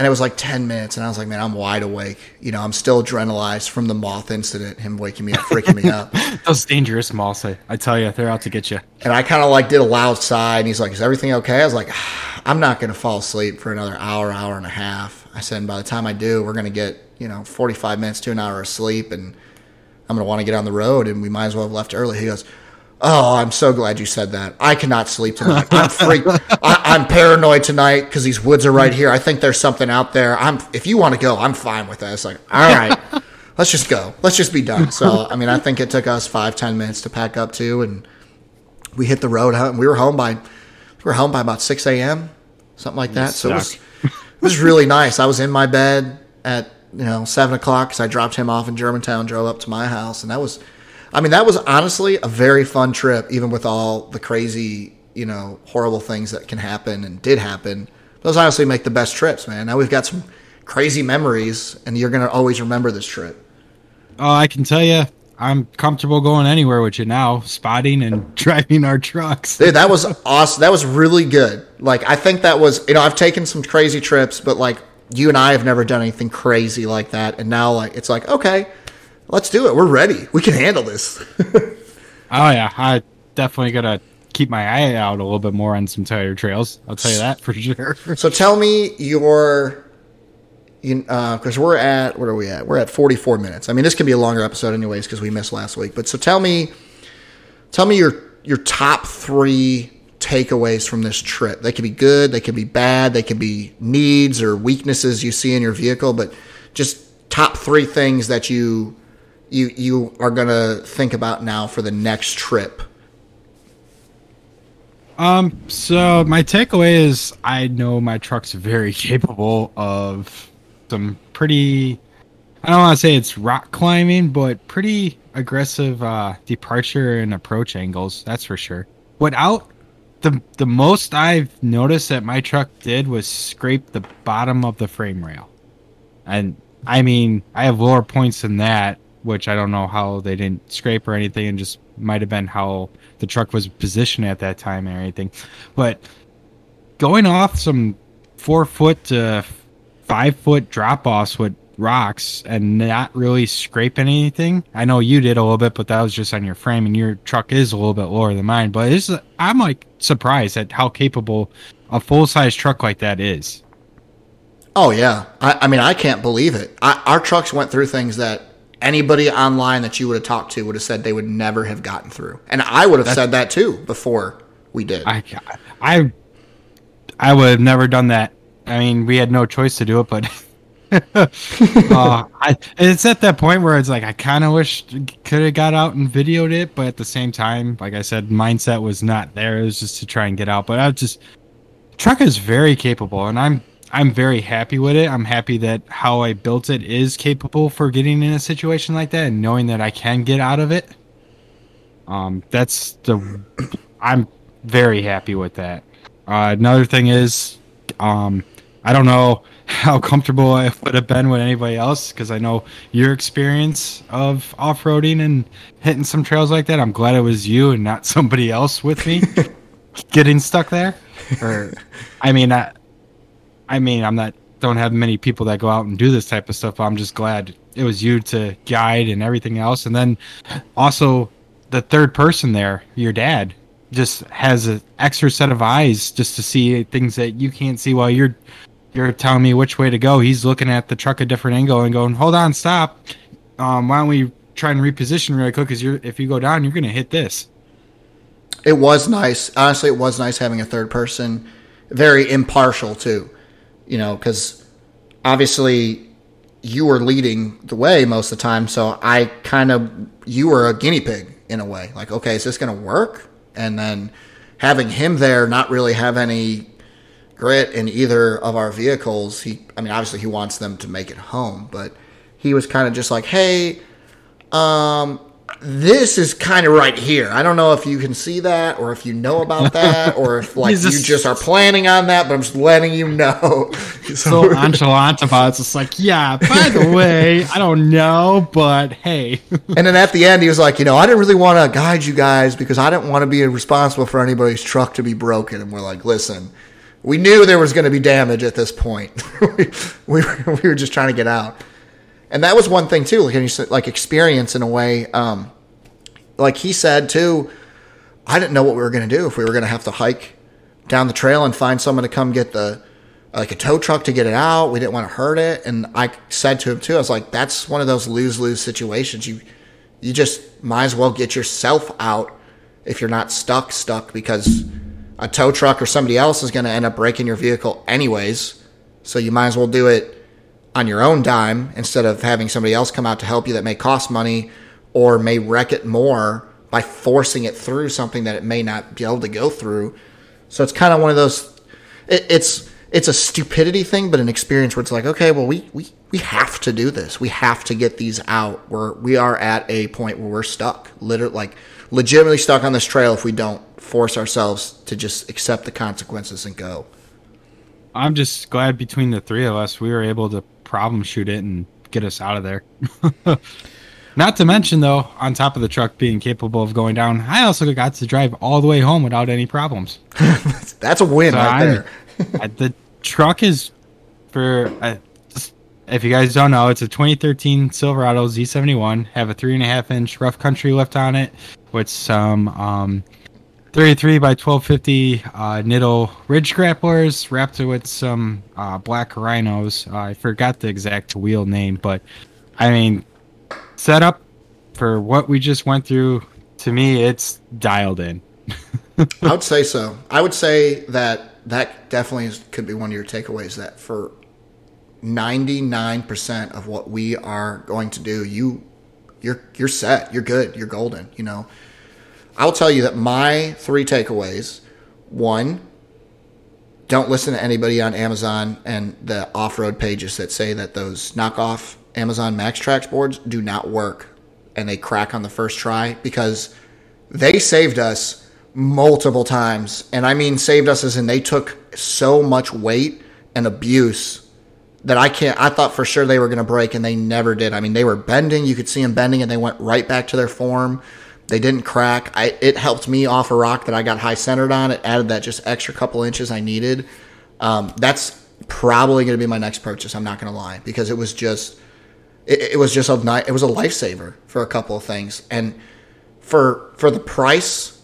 and it was like 10 minutes and I was like, man, I'm wide awake. You know, I'm still adrenalized from the moth incident, him waking me up, freaking me up. Those dangerous moths, I, I tell you, they're out to get you. And I kind of like did a loud sigh, and he's like, "Is everything okay?" I was like, ah, "I'm not going to fall asleep for another hour, hour and a half." I said, and "By the time I do, we're going to get you know 45 minutes to an hour of sleep, and I'm going to want to get on the road, and we might as well have left early." He goes, "Oh, I'm so glad you said that. I cannot sleep tonight. I'm freaked. I, I'm paranoid tonight because these woods are right here. I think there's something out there. I'm if you want to go, I'm fine with that." It's like, all right. Let's just go. Let's just be done. So, I mean, I think it took us five, ten minutes to pack up too, and we hit the road. huh, and We were home by we were home by about six a.m. something like that. So it was it was really nice. I was in my bed at you know seven o'clock because I dropped him off in Germantown, drove up to my house, and that was, I mean, that was honestly a very fun trip, even with all the crazy you know horrible things that can happen and did happen. Those honestly make the best trips, man. Now we've got some crazy memories, and you're gonna always remember this trip. Oh, I can tell you, I'm comfortable going anywhere with you now, spotting and driving our trucks. Dude, that was awesome. That was really good. Like, I think that was, you know, I've taken some crazy trips, but like, you and I have never done anything crazy like that. And now, like, it's like, okay, let's do it. We're ready. We can handle this. Oh yeah, I definitely gotta keep my eye out a little bit more on some tire trails. I'll tell you that for sure. so tell me your, you, uh, cause we're at, what are we at? We're at 44 minutes. I mean, this can be a longer episode anyways, cause we missed last week, but so tell me, tell me your, your top three takeaways from this trip. They could be good, they could be bad, they could be needs or weaknesses you see in your vehicle, but just top three things that you you you are gonna think about now for the next trip. Um, so my takeaway is I know my truck's very capable of some pretty I don't want to say it's rock climbing, but pretty aggressive uh departure and approach angles, that's for sure. Without the the most I've noticed that my truck did was scrape the bottom of the frame rail. And I mean, I have lower points than that, which I don't know how they didn't scrape or anything, and just might have been how the truck was positioned at that time and anything. But going off some four foot to five foot drop offs with rocks and not really scraping anything. I know you did a little bit, but that was just on your frame, and your truck is a little bit lower than mine. But it's, I'm like surprised at how capable a full size truck like that is. Oh yeah, I, I mean I can't believe it. I, our trucks went through things that anybody online that you would have talked to would have said they would never have gotten through, and I would have That's, said that too before we did. I, I, I would have never done that. I mean, we had no choice to do it, but uh, I, it's at that point where it's like I kind of wish could have got out and videoed it, but at the same time, like I said, mindset was not there. It was just to try and get out. But I was just truck is very capable, and I'm I'm very happy with it. I'm happy that how I built it is capable for getting in a situation like that and knowing that I can get out of it. Um, that's the I'm very happy with that. Uh, another thing is, um, I don't know how comfortable I would have been with anybody else because I know your experience of off roading and hitting some trails like that. I'm glad it was you and not somebody else with me getting stuck there. Or, I mean, I, I mean, I'm not don't have many people that go out and do this type of stuff. I'm just glad it was you to guide and everything else. And then also the third person there, your dad, just has an extra set of eyes just to see things that you can't see while you're you're telling me which way to go. He's looking at the truck a different angle and going, "Hold on, stop. Um, why don't we try and reposition really quick? Because you're if you go down, you're going to hit this." It was nice. Honestly, it was nice having a third person, very impartial too you know, because obviously you were leading the way most of the time. So I kind of, you were a guinea pig in a way. Like, okay, is this going to work? And then having him there not really have any grit in either of our vehicles. He, I mean, obviously he wants them to make it home, but he was kind of just like, hey, um, this is kind of right here. I don't know if you can see that or if you know about that or if like you just are planning on that, but I'm just letting you know. so, so nonchalant about it. It's just like, yeah, by the way, I don't know, but hey. and then at the end, he was like, you know, I didn't really want to guide you guys because I didn't want to be responsible for anybody's truck to be broken. And we're like, listen, we knew there was going to be damage at this point. we, we, we were just trying to get out and that was one thing too like like experience in a way um, like he said too i didn't know what we were going to do if we were going to have to hike down the trail and find someone to come get the like a tow truck to get it out. We didn't want to hurt it. And i said to him too i was like that's one of those lose-lose situations. You you just might as well get yourself out if you're not stuck stuck because a tow truck or somebody else is going to end up breaking your vehicle anyways. So you might as well do it on your own dime instead of having somebody else come out to help you that may cost money or may wreck it more by forcing it through something that it may not be able to go through. So it's kind of one of those. It, it's it's a stupidity thing, but an experience where it's like, okay, well, we we we have to do this. We have to get these out. Where we are at a point where we're stuck, literally, like legitimately stuck on this trail if we don't force ourselves to just accept the consequences and go. I'm just glad between the three of us we were able to problem shoot it and get us out of there. Not to mention, though, on top of the truck being capable of going down, I also got to drive all the way home without any problems. That's a win so right there. the truck is for. Uh, if you guys don't know, it's a 2013 Silverado Z71. Have a three and a half inch rough country lift on it with some um, 33 by 1250 uh, Nitto ridge grapplers wrapped with some uh, black rhinos. Uh, I forgot the exact wheel name, but I mean, setup for what we just went through, to me, it's dialed in. I would say so. I would say that that definitely is, could be one of your takeaways. That for ninety nine percent of what we are going to do, you you're you're set. You're good. You're golden. You know. I'll tell you that my three takeaways. One, don't listen to anybody on Amazon and the off road pages that say that those knockoff Amazon MaxTrax boards do not work and they crack on the first try because they saved us multiple times. And I mean, saved us as in they took so much weight and abuse that I can't. I thought for sure they were going to break, and they never did. I mean, they were bending. You could see them bending, and they went right back to their form. They didn't crack. I, it helped me off a rock that I got high centered on. It added that just extra couple inches I needed. Um, that's probably going to be my next purchase. I'm not going to lie because it was just it, it was just a night. It was a lifesaver for a couple of things, and for for the price.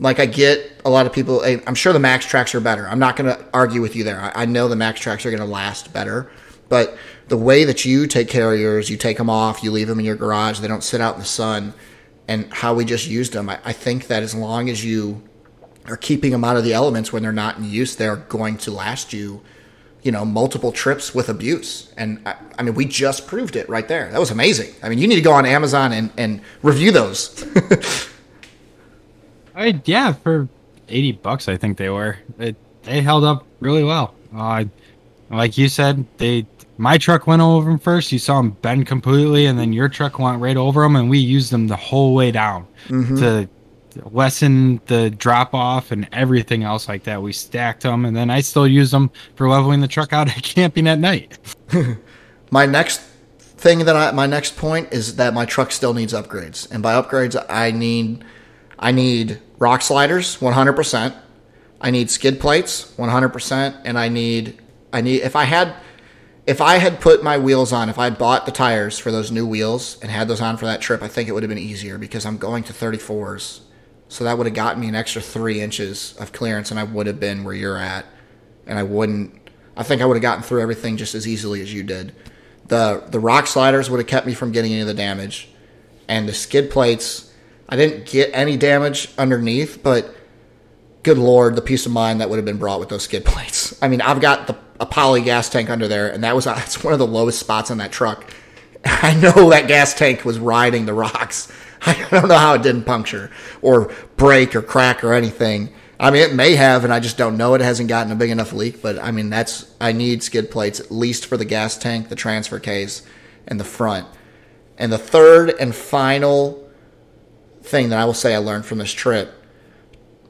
Like I get a lot of people. I'm sure the MaxTrax are better. I'm not going to argue with you there. I, I know the MaxTrax are going to last better, but the way that you take care of yours, you take them off, you leave them in your garage. They don't sit out in the sun, and how we just used them. I, I think that as long as you are keeping them out of the elements when they're not in use, they're going to last you you know, multiple trips with abuse. And I, I, mean, we just proved it right there. That was amazing. I mean, you need to go on Amazon and, and review those. I yeah, for eighty bucks, I think they were. It, they held up really well. Uh, like you said, they my truck went over them first. You saw them bend completely, and then your truck went right over them, and we used them the whole way down mm-hmm. to lessen the drop off and everything else like that. We stacked them, and then I still use them for leveling the truck out at camping at night. my next thing that I my next point is that my truck still needs upgrades, and by upgrades I need I need rock sliders 100%. I need skid plates 100%, and I need I need if I had if I had put my wheels on, if I had bought the tires for those new wheels and had those on for that trip, I think it would have been easier because I'm going to 34s so that would have gotten me an extra three inches of clearance, and I would have been where you're at. And I wouldn't. I think I would have gotten through everything just as easily as you did. The the rock sliders would have kept me from getting any of the damage, and the skid plates. I didn't get any damage underneath, but good lord, the peace of mind that would have been brought with those skid plates. I mean, I've got the a poly gas tank under there, and that was that's one of the lowest spots on that truck. I know that gas tank was riding the rocks. I don't know how it didn't puncture or break or crack or anything. I mean, it may have, and I just don't know. It hasn't gotten a big enough leak, but I mean, that's I need skid plates at least for the gas tank, the transfer case, and the front. And the third and final thing that I will say I learned from this trip,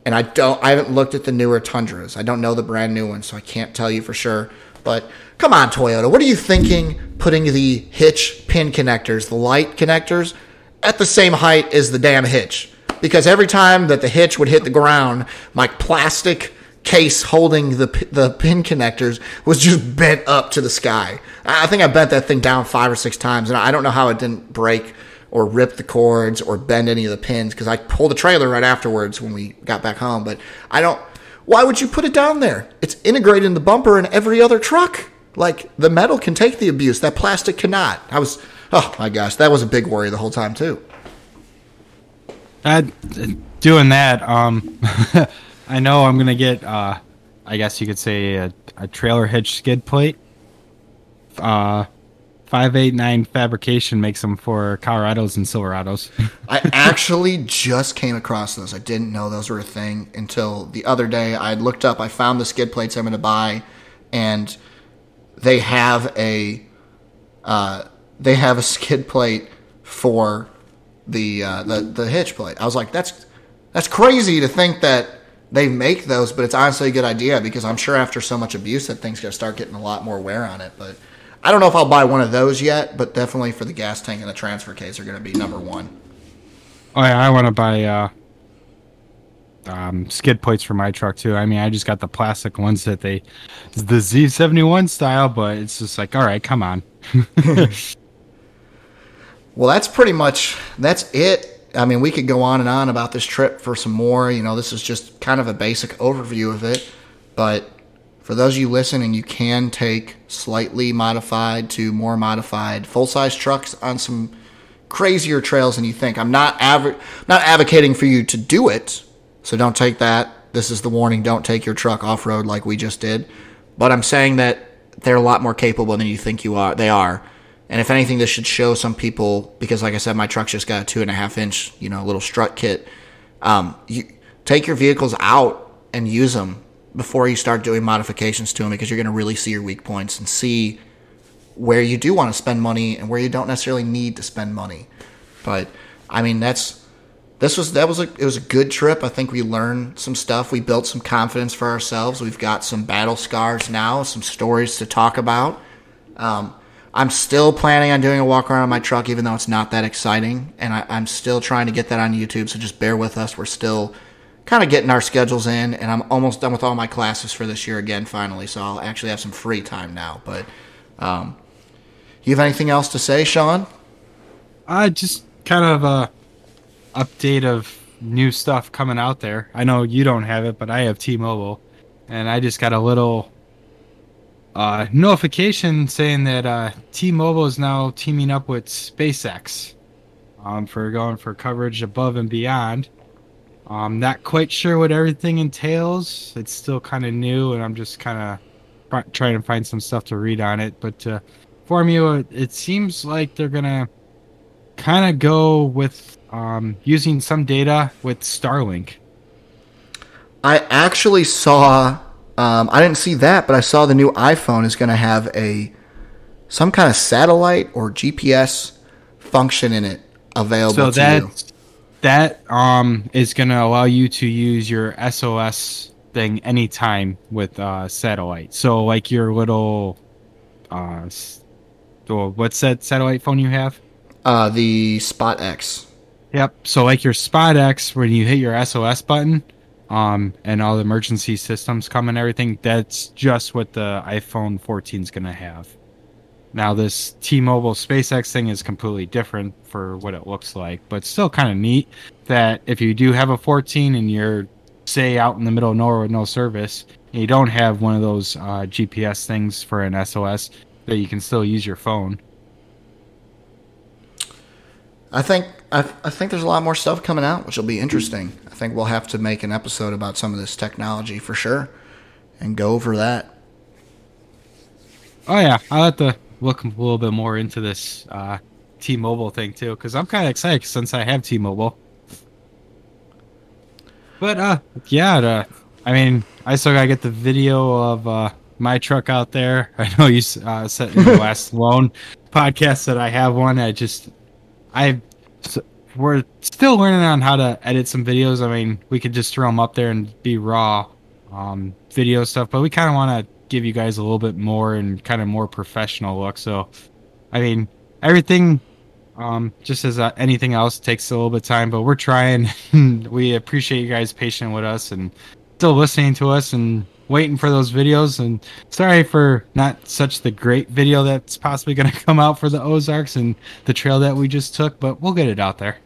and I don't, I haven't looked at the newer Tundras. I don't know the brand new ones, so I can't tell you for sure. But come on, Toyota, what are you thinking? Putting the hitch pin connectors, the light connectors at the same height as the damn hitch. Because every time that the hitch would hit the ground, my plastic case holding the the pin connectors was just bent up to the sky. I think I bent that thing down five or six times, and I don't know how it didn't break or rip the cords or bend any of the pins because I pulled the trailer right afterwards when we got back home. But I don't. Why would you put it down there? It's integrated in the bumper in every other truck. Like the metal can take the abuse, that plastic cannot. I was Oh my gosh, that was a big worry the whole time too. Uh, doing that, um, I know I'm gonna get, uh, I guess you could say a, a trailer hitch skid plate. Uh, five eight nine fabrication makes them for Colorados and Silverados. I actually just came across those. I didn't know those were a thing until the other day. I looked up. I found the skid plates I'm going to buy, and they have a uh, they have a skid plate for the uh, the the hitch plate. I was like, that's that's crazy to think that they make those, but it's honestly a good idea because I'm sure after so much abuse that thing's gonna start getting a lot more wear on it. But I don't know if I'll buy one of those yet, but definitely for the gas tank and the transfer case are gonna be number one. Oh yeah, I want to buy uh, um, skid plates for my truck too. I mean, I just got the plastic ones that they, the Z71 style, but it's just like, all right, come on. Well, that's pretty much that's it. I mean, we could go on and on about this trip for some more. You know, this is just kind of a basic overview of it. But for those of you listening, you can take slightly modified to more modified full size trucks on some crazier trails than you think. I'm not aver- not advocating for you to do it. So don't take that. This is the warning. Don't take your truck off road like we just did. But I'm saying that they're a lot more capable than you think you are. They are. And if anything, this should show some people because, like I said, my truck's just got a two and a half inch, you know, little strut kit. Um, you take your vehicles out and use them before you start doing modifications to them because you're going to really see your weak points and see where you do want to spend money and where you don't necessarily need to spend money. But I mean, that's this was that was a it was a good trip. I think we learned some stuff. We built some confidence for ourselves. We've got some battle scars now, some stories to talk about. Um, I'm still planning on doing a walk around on my truck, even though it's not that exciting, and I, I'm still trying to get that on YouTube. So just bear with us. We're still kind of getting our schedules in, and I'm almost done with all my classes for this year again, finally. So I'll actually have some free time now. But um, you have anything else to say, Sean? Uh, just kind of a update of new stuff coming out there. I know you don't have it, but I have T-Mobile, and I just got a little uh, notification saying that uh, T-Mobile is now teaming up with SpaceX um, for going for coverage above and beyond. I'm not quite sure what everything entails. It's still kind of new, and I'm just kind of trying to find some stuff to read on it. But uh, Formula, it seems like they're gonna kind of go with um, using some data with Starlink. I actually saw. Um, I didn't see that, but I saw the new iPhone is going to have a some kind of satellite or GPS function in it available so to you. That um is going to allow you to use your SOS thing anytime with uh, satellite. So like your little uh, what's that satellite phone you have? Uh, the Spot X. Yep. So like your Spot X, when you hit your SOS button, um, and all the emergency systems come and everything, that's just what the iPhone 14 is gonna have. Now this T-Mobile SpaceX thing is completely different for what it looks like, but still kind of neat that if you do have a 14 and you're say out in the middle of nowhere with no service, and you don't have one of those uh, GPS things for an SOS, that you can still use your phone. I think I, I think there's a lot more stuff coming out, which will be interesting. I think we'll have to make an episode about some of this technology for sure, and go over that. Oh yeah, I'll have to look a little bit more into this uh, T-Mobile thing too, because I'm kind of excited since I have T-Mobile. But uh, yeah, uh, I mean, I still gotta get the video of uh, my truck out there. I know you uh, said in the last loan podcast that I have one. I just, I, we're still learning on how to edit some videos. I mean, we could just throw them up there and be raw um, video stuff, but we kind of want to give you guys a little bit more and kind of more professional look. So, I mean, everything, um, just as uh, anything else, takes a little bit of time, but we're trying. we appreciate you guys patient with us and still listening to us and waiting for those videos. And sorry for not such the great video that's possibly going to come out for the Ozarks and the trail that we just took, but we'll get it out there.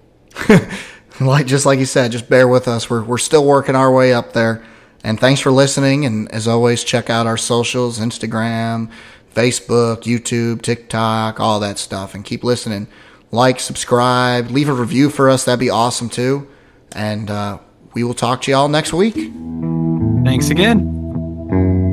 like just like you said, just bear with us. We're we're still working our way up there. And thanks for listening. And as always, check out our socials: Instagram, Facebook, YouTube, TikTok, all that stuff. And keep listening. Like, subscribe, leave a review for us. That'd be awesome too. And uh, we will talk to y'all next week. Thanks again.